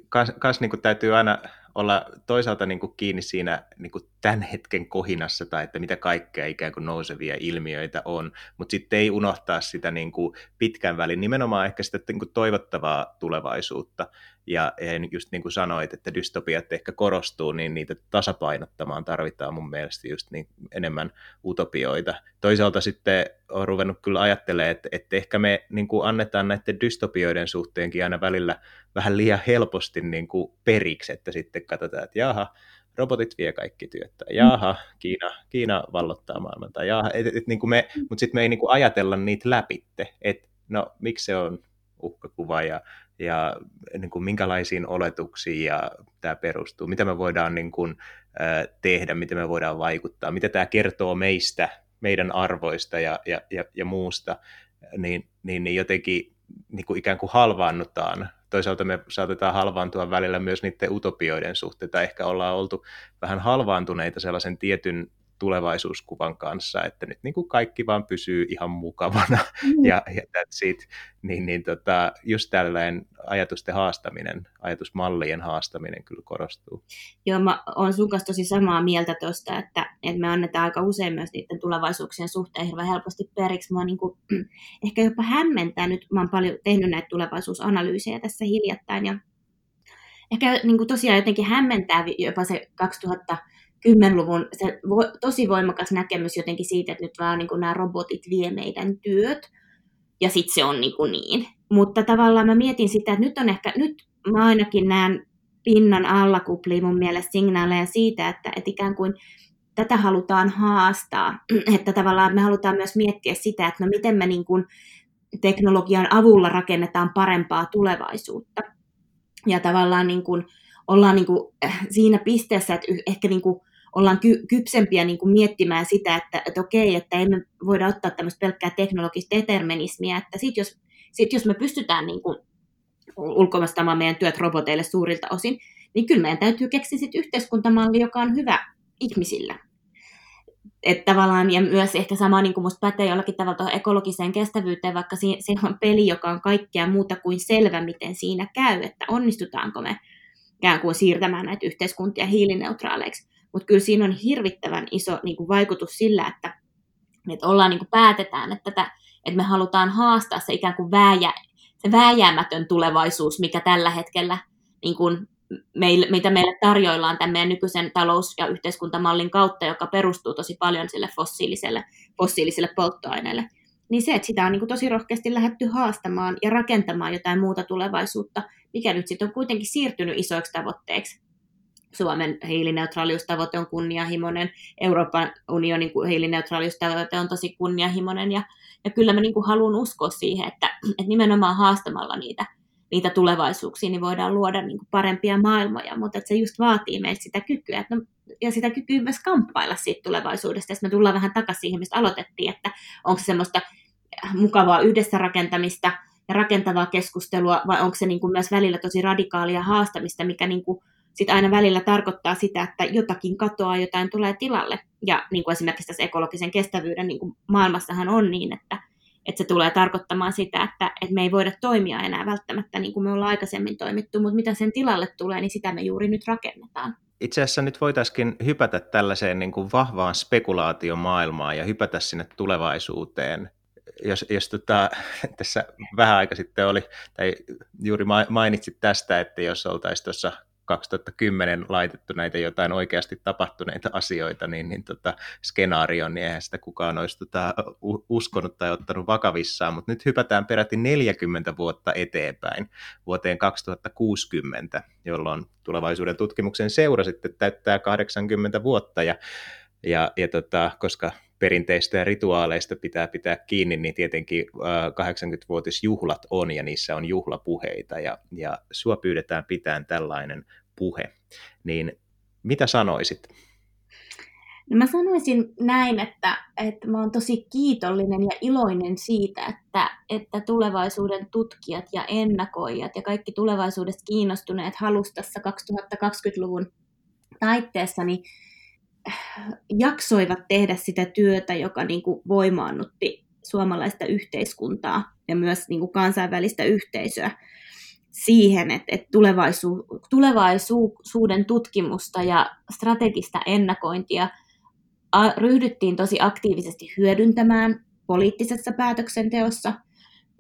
kans, kans niin kuin täytyy aina olla toisaalta niin kuin kiinni siinä niin kuin tämän hetken kohinassa tai että mitä kaikkea ikään kuin nousevia ilmiöitä on, mutta sitten ei unohtaa sitä niin kuin pitkän välin, nimenomaan ehkä sitä niin kuin toivottavaa tulevaisuutta. Ja, ja just niin kuin sanoit, että dystopiat ehkä korostuu, niin niitä tasapainottamaan tarvitaan mun mielestä just niin enemmän utopioita. Toisaalta sitten on ruvennut kyllä ajattelemaan, että, että ehkä me niin kuin annetaan näiden dystopioiden suhteenkin aina välillä vähän liian helposti niin kuin periksi, että sitten katsotaan, että jaha, robotit vie kaikki työt, tai jaha, Kiina, Kiina vallottaa maailman, tai jaha, et, et, niin kuin me, mutta sitten me ei niin kuin ajatella niitä läpitte, että no miksi se on uhkakuva ja, ja niin kuin minkälaisiin oletuksiin ja tämä perustuu, mitä me voidaan niin kuin, tehdä, miten me voidaan vaikuttaa, mitä tämä kertoo meistä, meidän arvoista ja, ja, ja, ja muusta, niin, niin, niin jotenkin niin kuin ikään kuin halvaannutaan. Toisaalta me saatetaan halvaantua välillä myös niiden utopioiden suhteen, tai ehkä ollaan oltu vähän halvaantuneita sellaisen tietyn tulevaisuuskuvan kanssa, että nyt niin kuin kaikki vaan pysyy ihan mukavana mm. ja, ja that's it. Niin, niin tota, just tällainen ajatusten haastaminen, ajatusmallien haastaminen kyllä korostuu. Joo, mä oon sun kanssa tosi samaa mieltä tuosta, että, että me annetaan aika usein myös niiden tulevaisuuksien suhteen hirveän helposti periksi. Mä niin kuin, ehkä jopa hämmentää nyt, mä oon paljon tehnyt näitä tulevaisuusanalyysejä tässä hiljattain ja ehkä niin kuin tosiaan jotenkin hämmentää jopa se 2000 10-luvun se vo, tosi voimakas näkemys jotenkin siitä, että nyt vaan niin kuin nämä robotit vie meidän työt, ja sitten se on niin, kuin niin. Mutta tavallaan mä mietin sitä, että nyt on ehkä, nyt mä ainakin näen pinnan alla kuplii mun mielestä signaaleja siitä, että, että ikään kuin tätä halutaan haastaa, että tavallaan me halutaan myös miettiä sitä, että no miten me niin kuin teknologian avulla rakennetaan parempaa tulevaisuutta. Ja tavallaan niin kuin ollaan niin kuin siinä pisteessä, että ehkä niin kuin ollaan ky- kypsempiä niin kuin miettimään sitä, että, että okei, että emme voida ottaa tämmöistä pelkkää teknologista determinismia, että sit jos, sit jos me pystytään niin kuin ulkoistamaan meidän työt roboteille suurilta osin, niin kyllä meidän täytyy keksiä sit yhteiskuntamalli, joka on hyvä ihmisillä. Että tavallaan, ja myös ehkä sama niin kuin musta pätee jollakin tavalla tuohon ekologiseen kestävyyteen, vaikka se on peli, joka on kaikkea muuta kuin selvä, miten siinä käy, että onnistutaanko me ikään kuin siirtämään näitä yhteiskuntia hiilineutraaleiksi. Mutta kyllä siinä on hirvittävän iso niin kuin vaikutus sillä, että, että ollaan niin kuin päätetään, että, tätä, että me halutaan haastaa se ikään kuin vääjä, se vääjäämätön tulevaisuus, mikä tällä hetkellä niin kuin meille, mitä meille tarjoillaan tämän meidän nykyisen talous- ja yhteiskuntamallin kautta, joka perustuu tosi paljon sille fossiiliselle, fossiiliselle polttoaineelle. Niin se, että sitä on niin kuin tosi rohkeasti lähdetty haastamaan ja rakentamaan jotain muuta tulevaisuutta, mikä nyt sitten on kuitenkin siirtynyt isoiksi tavoitteiksi Suomen hiilineutraaliustavoite on kunnianhimoinen, Euroopan unionin hiilineutraaliustavoite on tosi kunnianhimoinen, ja, ja kyllä mä niin kuin haluan uskoa siihen, että, että nimenomaan haastamalla niitä, niitä tulevaisuuksia, niin voidaan luoda niin kuin parempia maailmoja, mutta että se just vaatii meiltä sitä kykyä, että no, ja sitä kykyä myös kamppailla siitä tulevaisuudesta, ja me tullaan vähän takaisin siihen, mistä aloitettiin, että onko se semmoista mukavaa yhdessä rakentamista ja rakentavaa keskustelua, vai onko se niin kuin myös välillä tosi radikaalia haastamista, mikä niin kuin sitten aina välillä tarkoittaa sitä, että jotakin katoaa, jotain tulee tilalle. Ja niin kuin esimerkiksi tässä ekologisen kestävyyden niin kuin maailmassahan on niin, että, että se tulee tarkoittamaan sitä, että, että me ei voida toimia enää välttämättä niin kuin me ollaan aikaisemmin toimittu, mutta mitä sen tilalle tulee, niin sitä me juuri nyt rakennetaan. Itse asiassa nyt voitaisiin hypätä tällaiseen niin kuin vahvaan spekulaatiomaailmaan ja hypätä sinne tulevaisuuteen. Jos, jos tota, tässä vähän aika sitten oli, tai juuri mainitsit tästä, että jos oltaisiin tuossa 2010 laitettu näitä jotain oikeasti tapahtuneita asioita, niin, niin tota, skenaarioon, niin eihän sitä kukaan olisi tota, uskonut tai ottanut vakavissaan, mutta nyt hypätään peräti 40 vuotta eteenpäin vuoteen 2060, jolloin tulevaisuuden tutkimuksen seura sitten täyttää 80 vuotta, ja, ja, ja tota, koska perinteistä ja rituaaleista pitää pitää kiinni, niin tietenkin 80-vuotisjuhlat on ja niissä on juhlapuheita ja, ja sua pyydetään pitämään tällainen puhe. Niin mitä sanoisit? No mä sanoisin näin, että, että mä oon tosi kiitollinen ja iloinen siitä, että, että tulevaisuuden tutkijat ja ennakoijat ja kaikki tulevaisuudesta kiinnostuneet halustassa 2020-luvun taitteessa niin jaksoivat tehdä sitä työtä, joka niin kuin voimaannutti suomalaista yhteiskuntaa ja myös niin kuin kansainvälistä yhteisöä siihen, että, että tulevaisu, tulevaisuuden tutkimusta ja strategista ennakointia ryhdyttiin tosi aktiivisesti hyödyntämään poliittisessa päätöksenteossa,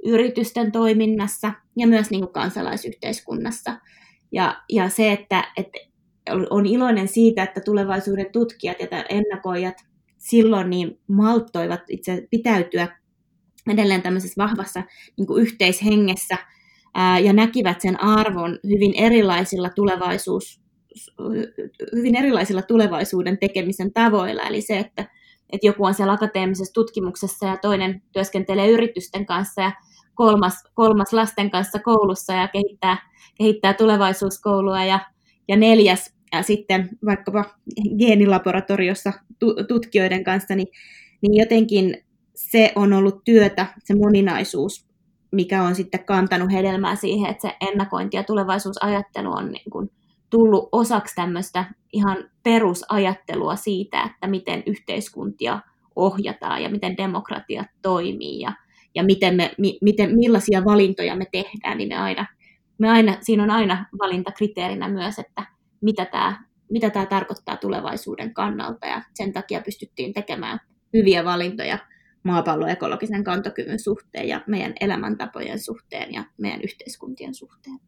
yritysten toiminnassa ja myös niin kuin kansalaisyhteiskunnassa. Ja, ja se, että, että on iloinen siitä, että tulevaisuuden tutkijat ja ennakoijat silloin niin malttoivat itse pitäytyä edelleen tämmöisessä vahvassa niin yhteishengessä ää, ja näkivät sen arvon hyvin erilaisilla tulevaisuus, hyvin erilaisilla tulevaisuuden tekemisen tavoilla. Eli se, että, että joku on siellä akateemisessa tutkimuksessa ja toinen työskentelee yritysten kanssa ja kolmas, kolmas lasten kanssa koulussa ja kehittää, kehittää tulevaisuuskoulua ja, ja neljäs sitten vaikkapa geenilaboratoriossa tutkijoiden kanssa, niin, niin jotenkin se on ollut työtä, se moninaisuus, mikä on sitten kantanut hedelmää siihen, että se ennakointi ja tulevaisuusajattelu on niin kuin tullut osaksi tämmöistä ihan perusajattelua siitä, että miten yhteiskuntia ohjataan ja miten demokratia toimii ja, ja miten me, mi, miten, millaisia valintoja me tehdään, niin me aina, me aina, siinä on aina valintakriteerinä myös, että mitä tämä, mitä tämä tarkoittaa tulevaisuuden kannalta ja sen takia pystyttiin tekemään hyviä valintoja maapallon ekologisen kantokyvyn suhteen ja meidän elämäntapojen suhteen ja meidän yhteiskuntien suhteen.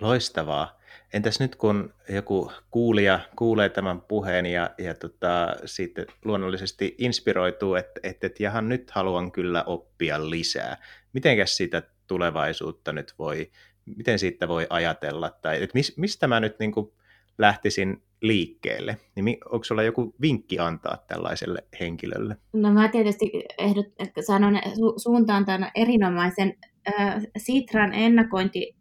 Loistavaa. Entäs nyt kun joku kuulija kuulee tämän puheen ja, ja tota, sitten luonnollisesti inspiroituu, että, että, että jahan nyt haluan kyllä oppia lisää. Mitenkäs sitä tulevaisuutta nyt voi, miten siitä voi ajatella? Tai että mis, mistä mä nyt niin kuin lähtisin liikkeelle, niin onko sulla joku vinkki antaa tällaiselle henkilölle? No mä tietysti ehdot, sanon su, suuntaan tämän erinomaisen äh, Sitran ennakointi,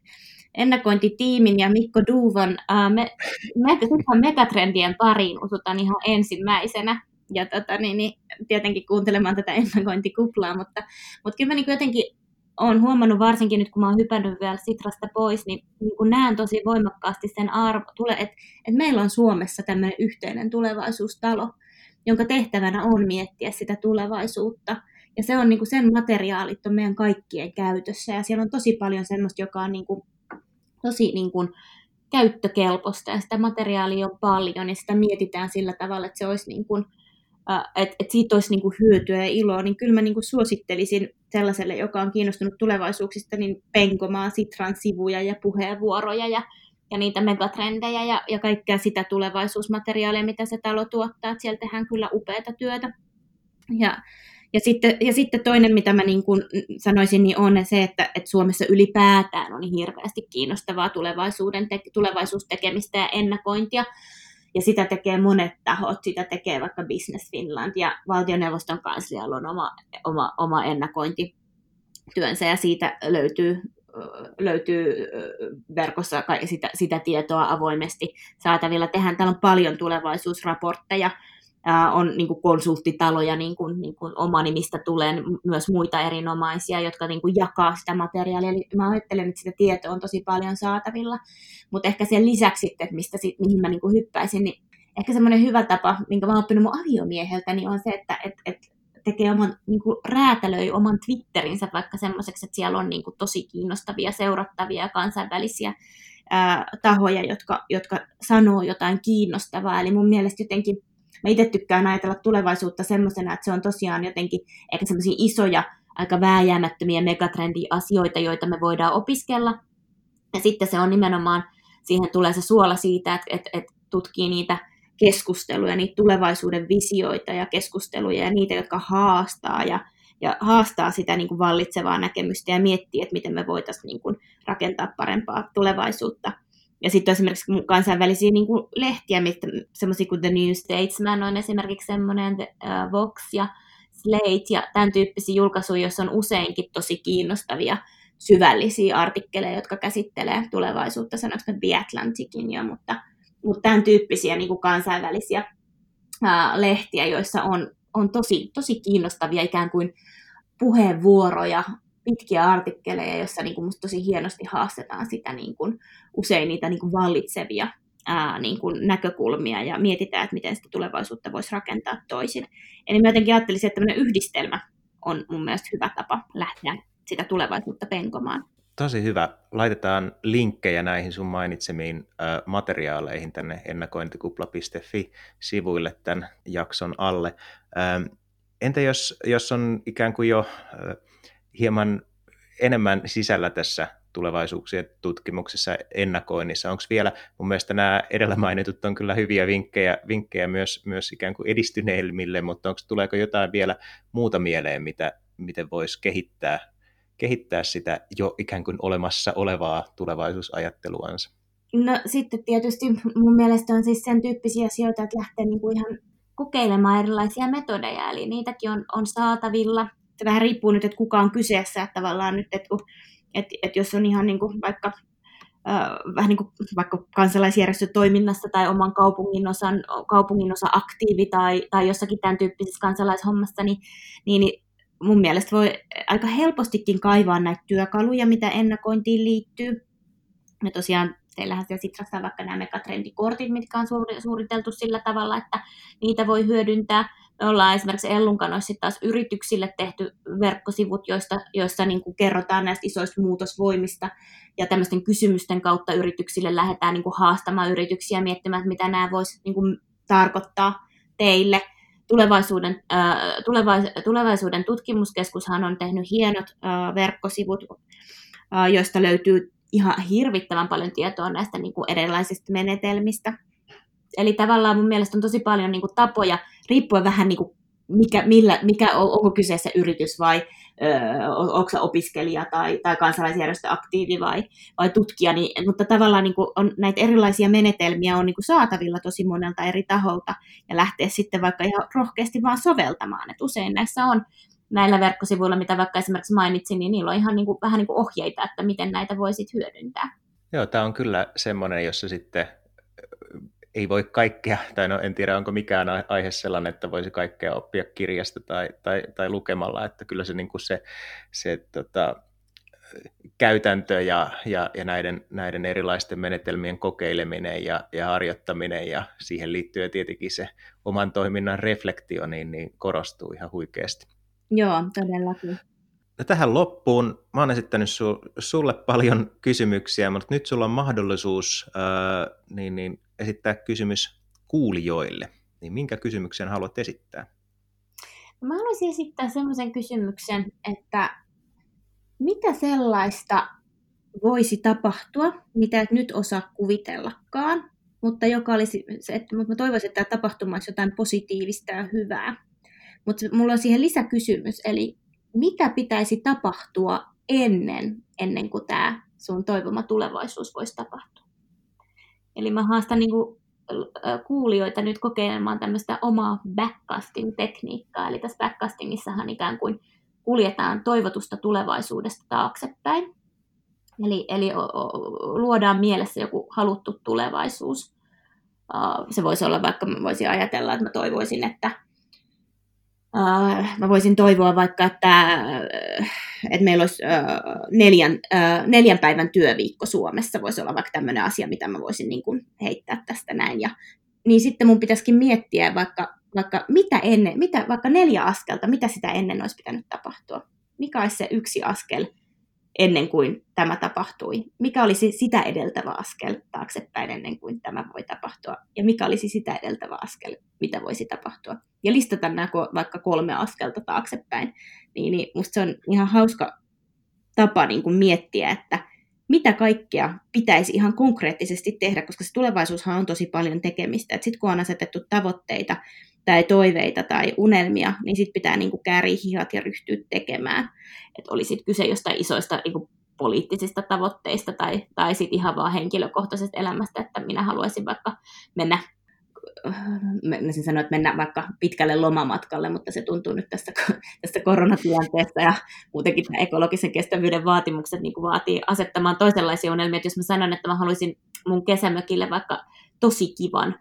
ennakointitiimin ja Mikko Duuvon äh, me, me, megatrendien pariin usutaan ihan ensimmäisenä. Ja tota, niin, niin, tietenkin kuuntelemaan tätä ennakointikuplaa, mutta, mutta kyllä mä niin jotenkin olen huomannut varsinkin nyt, kun oon hypännyt vielä Sitrasta pois, niin, niin kun näen tosi voimakkaasti sen arvo, että et meillä on Suomessa tämmöinen yhteinen tulevaisuustalo, jonka tehtävänä on miettiä sitä tulevaisuutta. Ja se on niin kuin sen materiaalit on meidän kaikkien käytössä ja siellä on tosi paljon semmoista, joka on niin kuin, tosi niin kuin, käyttökelpoista ja sitä materiaalia on paljon ja sitä mietitään sillä tavalla, että se olisi niin kuin, että et siitä olisi niinku hyötyä ja iloa, niin kyllä mä niinku suosittelisin sellaiselle, joka on kiinnostunut tulevaisuuksista, niin penkomaan Sitran sivuja ja puheenvuoroja ja, ja niitä megatrendejä ja, ja kaikkea sitä tulevaisuusmateriaalia, mitä se talo tuottaa. Että siellä tehdään kyllä upeata työtä. Ja, ja, sitten, ja sitten toinen, mitä mä niin kuin sanoisin, niin on se, että, että Suomessa ylipäätään on hirveästi kiinnostavaa tulevaisuuden te- tulevaisuustekemistä ja ennakointia ja sitä tekee monet tahot, sitä tekee vaikka Business Finland ja valtioneuvoston kanslialla on oma, oma, oma ennakointityönsä ja siitä löytyy, löytyy verkossa sitä, sitä tietoa avoimesti saatavilla. Tehän täällä on paljon tulevaisuusraportteja, on niin kuin konsulttitaloja, niin kuin, niin kuin oma nimistä tulee myös muita erinomaisia, jotka niin kuin jakaa sitä materiaalia. Eli mä ajattelen, että sitä tietoa on tosi paljon saatavilla, mutta ehkä sen lisäksi, että mistä, mihin mä niin kuin hyppäisin, niin ehkä semmoinen hyvä tapa, minkä mä oon oppinut mun aviomieheltä, niin on se, että et, et tekee oman, niin kuin räätälöi oman Twitterinsä vaikka semmoiseksi, että siellä on niin kuin tosi kiinnostavia, seurattavia kansainvälisiä ää, tahoja, jotka, jotka sanoo jotain kiinnostavaa. Eli mun mielestä jotenkin mä itse tykkään ajatella tulevaisuutta semmoisena, että se on tosiaan jotenkin ehkä semmoisia isoja, aika vääjäämättömiä megatrendi-asioita, joita me voidaan opiskella. Ja sitten se on nimenomaan, siihen tulee se suola siitä, että, että, että tutkii niitä keskusteluja, niitä tulevaisuuden visioita ja keskusteluja ja niitä, jotka haastaa ja, ja haastaa sitä niin kuin vallitsevaa näkemystä ja miettii, että miten me voitaisiin niin kuin rakentaa parempaa tulevaisuutta. Ja sitten esimerkiksi kansainvälisiä niin kuin lehtiä, semmoisia kuin The New Statesman on esimerkiksi semmoinen, uh, Vox ja Slate ja tämän tyyppisiä julkaisuja, joissa on useinkin tosi kiinnostavia syvällisiä artikkeleja, jotka käsittelee tulevaisuutta, sanoinko The Atlanticin jo, mutta, mutta tämän tyyppisiä niin kuin kansainvälisiä uh, lehtiä, joissa on, on tosi, tosi kiinnostavia ikään kuin puheenvuoroja pitkiä artikkeleja, joissa niin kuin musta tosi hienosti haastetaan sitä niin kuin, usein niitä niin kuin vallitsevia ää, niin kuin näkökulmia ja mietitään, että miten sitä tulevaisuutta voisi rakentaa toisin. Eli mä jotenkin ajattelisin, että tämmöinen yhdistelmä on mun mielestä hyvä tapa lähteä sitä tulevaisuutta penkomaan. Tosi hyvä. Laitetaan linkkejä näihin sun mainitsemiin materiaaleihin tänne ennakointikupla.fi-sivuille tämän jakson alle. Entä jos, jos on ikään kuin jo hieman enemmän sisällä tässä tulevaisuuksien tutkimuksessa ennakoinnissa. Onko vielä, mun mielestä nämä edellä mainitut on kyllä hyviä vinkkejä, vinkkejä myös, myös ikään kuin edistyneilmille, mutta onko, tuleeko jotain vielä muuta mieleen, mitä, miten voisi kehittää, kehittää sitä jo ikään kuin olemassa olevaa tulevaisuusajatteluansa? No sitten tietysti mun mielestä on siis sen tyyppisiä asioita, että lähtee niin kuin ihan kokeilemaan erilaisia metodeja, eli niitäkin on, on saatavilla se vähän riippuu nyt, että kuka on kyseessä, että tavallaan nyt, että, että, että jos on ihan niin kuin vaikka Uh, vähän niin kuin vaikka kansalaisjärjestötoiminnassa tai oman kaupungin osan, kaupungin osa aktiivi tai, tai jossakin tämän tyyppisessä kansalaishommassa, niin, niin mun mielestä voi aika helpostikin kaivaa näitä työkaluja, mitä ennakointiin liittyy. Ja tosiaan teillähän siellä Sitrassa on vaikka nämä megatrendikortit, mitkä on suunniteltu sillä tavalla, että niitä voi hyödyntää. Me ollaan esimerkiksi Ellun kanssa taas yrityksille tehty verkkosivut, joista, joissa niin kuin kerrotaan näistä isoista muutosvoimista ja tämmöisten kysymysten kautta yrityksille lähdetään niin kuin haastamaan yrityksiä miettimään, että mitä nämä voisi niin kuin tarkoittaa teille. Tulevaisuuden, äh, tulevais, tulevaisuuden tutkimuskeskushan on tehnyt hienot äh, verkkosivut, äh, joista löytyy ihan hirvittävän paljon tietoa näistä niin kuin erilaisista menetelmistä. Eli tavallaan mun mielestä on tosi paljon niin kuin tapoja, riippuen vähän niin kuin mikä, millä, mikä on, onko kyseessä yritys vai ö, onko opiskelija tai, tai kansalaisjärjestö aktiivi vai, vai tutkija, niin, mutta tavallaan niin kuin on, näitä erilaisia menetelmiä on niin kuin saatavilla tosi monelta eri taholta ja lähteä sitten vaikka ihan rohkeasti vaan soveltamaan. Et usein näissä on näillä verkkosivuilla, mitä vaikka esimerkiksi mainitsin, niin niillä on ihan niin kuin, vähän niin kuin ohjeita, että miten näitä voisit hyödyntää. Joo, tämä on kyllä semmoinen, jossa sitten ei voi kaikkea, tai no en tiedä onko mikään aihe sellainen, että voisi kaikkea oppia kirjasta tai, tai, tai lukemalla, että kyllä se, niin kuin se, se tota, käytäntö ja, ja, ja näiden, näiden erilaisten menetelmien kokeileminen ja, ja harjoittaminen ja siihen liittyen tietenkin se oman toiminnan reflektio niin, niin korostuu ihan huikeasti. Joo, todellakin. No tähän loppuun, mä oon esittänyt su, sulle paljon kysymyksiä, mutta nyt sulla on mahdollisuus ää, niin, niin esittää kysymys kuulijoille. Niin minkä kysymyksen haluat esittää? Mä haluaisin esittää semmoisen kysymyksen, että mitä sellaista voisi tapahtua, mitä et nyt osaa kuvitellakaan, mutta joka olisi, että, mutta mä toivoisin, että tämä tapahtuma olisi jotain positiivista ja hyvää. Mutta mulla on siihen lisäkysymys, eli mitä pitäisi tapahtua ennen, ennen kuin tämä sun toivoma tulevaisuus voisi tapahtua? Eli mä haastan niin kuin kuulijoita nyt kokeilemaan tämmöistä omaa backcasting-tekniikkaa. Eli tässä backcastingissahan ikään kuin kuljetaan toivotusta tulevaisuudesta taaksepäin. Eli, eli luodaan mielessä joku haluttu tulevaisuus. Se voisi olla vaikka, mä voisin ajatella, että mä toivoisin, että mä voisin toivoa vaikka, että, että meillä olisi neljän, neljän päivän työviikko Suomessa, voisi olla vaikka tämmöinen asia, mitä mä voisin niin kuin heittää tästä näin. Ja, niin sitten mun pitäisikin miettiä vaikka, vaikka mitä ennen, mitä, vaikka neljä askelta, mitä sitä ennen olisi pitänyt tapahtua. Mikä olisi se yksi askel, ennen kuin tämä tapahtui? Mikä olisi sitä edeltävä askel taaksepäin ennen kuin tämä voi tapahtua? Ja mikä olisi sitä edeltävä askel, mitä voisi tapahtua? Ja listata nämä vaikka kolme askelta taaksepäin. Niin, niin musta se on ihan hauska tapa niin kuin miettiä, että mitä kaikkea pitäisi ihan konkreettisesti tehdä, koska se tulevaisuushan on tosi paljon tekemistä. Sitten kun on asetettu tavoitteita tai toiveita tai unelmia, niin sitten pitää niin kuin hihat ja ryhtyä tekemään. Että oli sitten kyse jostain isoista niin kuin poliittisista tavoitteista tai, tai sitten ihan vaan henkilökohtaisesta elämästä, että minä haluaisin vaikka mennä mä siis sanoa, että mennä vaikka pitkälle lomamatkalle, mutta se tuntuu nyt tässä, tässä koronatilanteessa ja muutenkin tämä ekologisen kestävyyden vaatimukset niin vaatii asettamaan toisenlaisia unelmia. Että jos mä sanon, että mä haluaisin mun kesämökille vaikka tosi kivan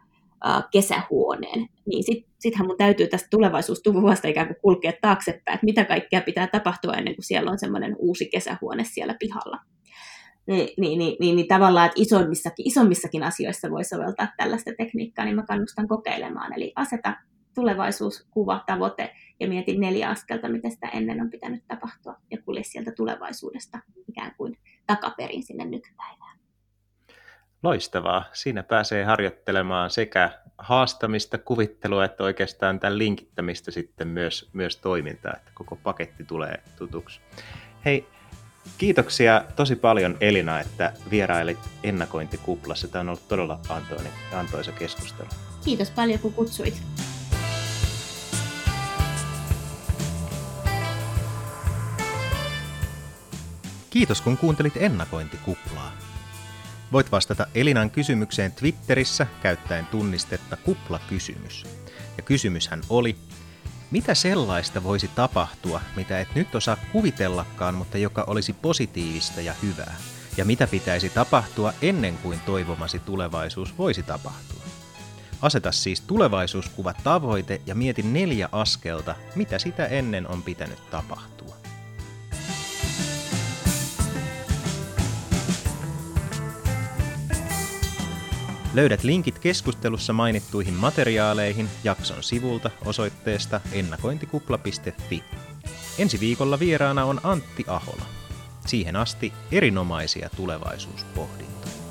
kesähuoneen, niin sittenhän sit mun täytyy tästä tulevaisuustuvasta ikään kuin kulkea taaksepäin, että mitä kaikkea pitää tapahtua ennen kuin siellä on semmoinen uusi kesähuone siellä pihalla. Niin, niin, niin, niin, niin tavallaan, että isommissakin, isommissakin asioissa voi soveltaa tällaista tekniikkaa, niin mä kannustan kokeilemaan. Eli aseta tulevaisuuskuva, tavoite ja mietin neljä askelta, mitä sitä ennen on pitänyt tapahtua ja kulje sieltä tulevaisuudesta ikään kuin takaperin sinne nykypäivään. Loistavaa. Siinä pääsee harjoittelemaan sekä haastamista, kuvittelua, että oikeastaan tämän linkittämistä sitten myös, myös toimintaa, että koko paketti tulee tutuksi. Hei, kiitoksia tosi paljon Elina, että vierailit ennakointikuplassa. Tämä on ollut todella antoinen, antoisa keskustelu. Kiitos paljon, kun kutsuit. Kiitos, kun kuuntelit ennakointikuplaa. Voit vastata Elinan kysymykseen Twitterissä käyttäen tunnistetta kuplakysymys. Ja kysymyshän oli, mitä sellaista voisi tapahtua, mitä et nyt osaa kuvitellakaan, mutta joka olisi positiivista ja hyvää? Ja mitä pitäisi tapahtua ennen kuin toivomasi tulevaisuus voisi tapahtua? Aseta siis tulevaisuuskuva tavoite ja mieti neljä askelta, mitä sitä ennen on pitänyt tapahtua. Löydät linkit keskustelussa mainittuihin materiaaleihin jakson sivulta osoitteesta ennakointikupla.fi. Ensi viikolla vieraana on Antti Ahola. Siihen asti erinomaisia tulevaisuuspohdintoja.